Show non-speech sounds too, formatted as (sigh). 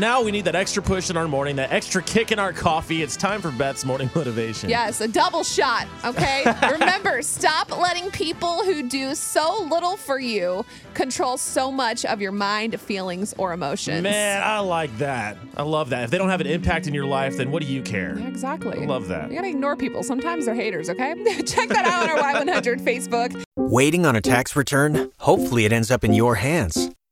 Now we need that extra push in our morning, that extra kick in our coffee. It's time for Beth's morning (laughs) motivation. Yes, a double shot, okay? (laughs) Remember, stop letting people who do so little for you control so much of your mind, feelings, or emotions. Man, I like that. I love that. If they don't have an impact in your life, then what do you care? Yeah, exactly. I love that. You gotta ignore people. Sometimes they're haters, okay? (laughs) Check that out on our Y100 Facebook. Waiting on a tax return? Hopefully, it ends up in your hands.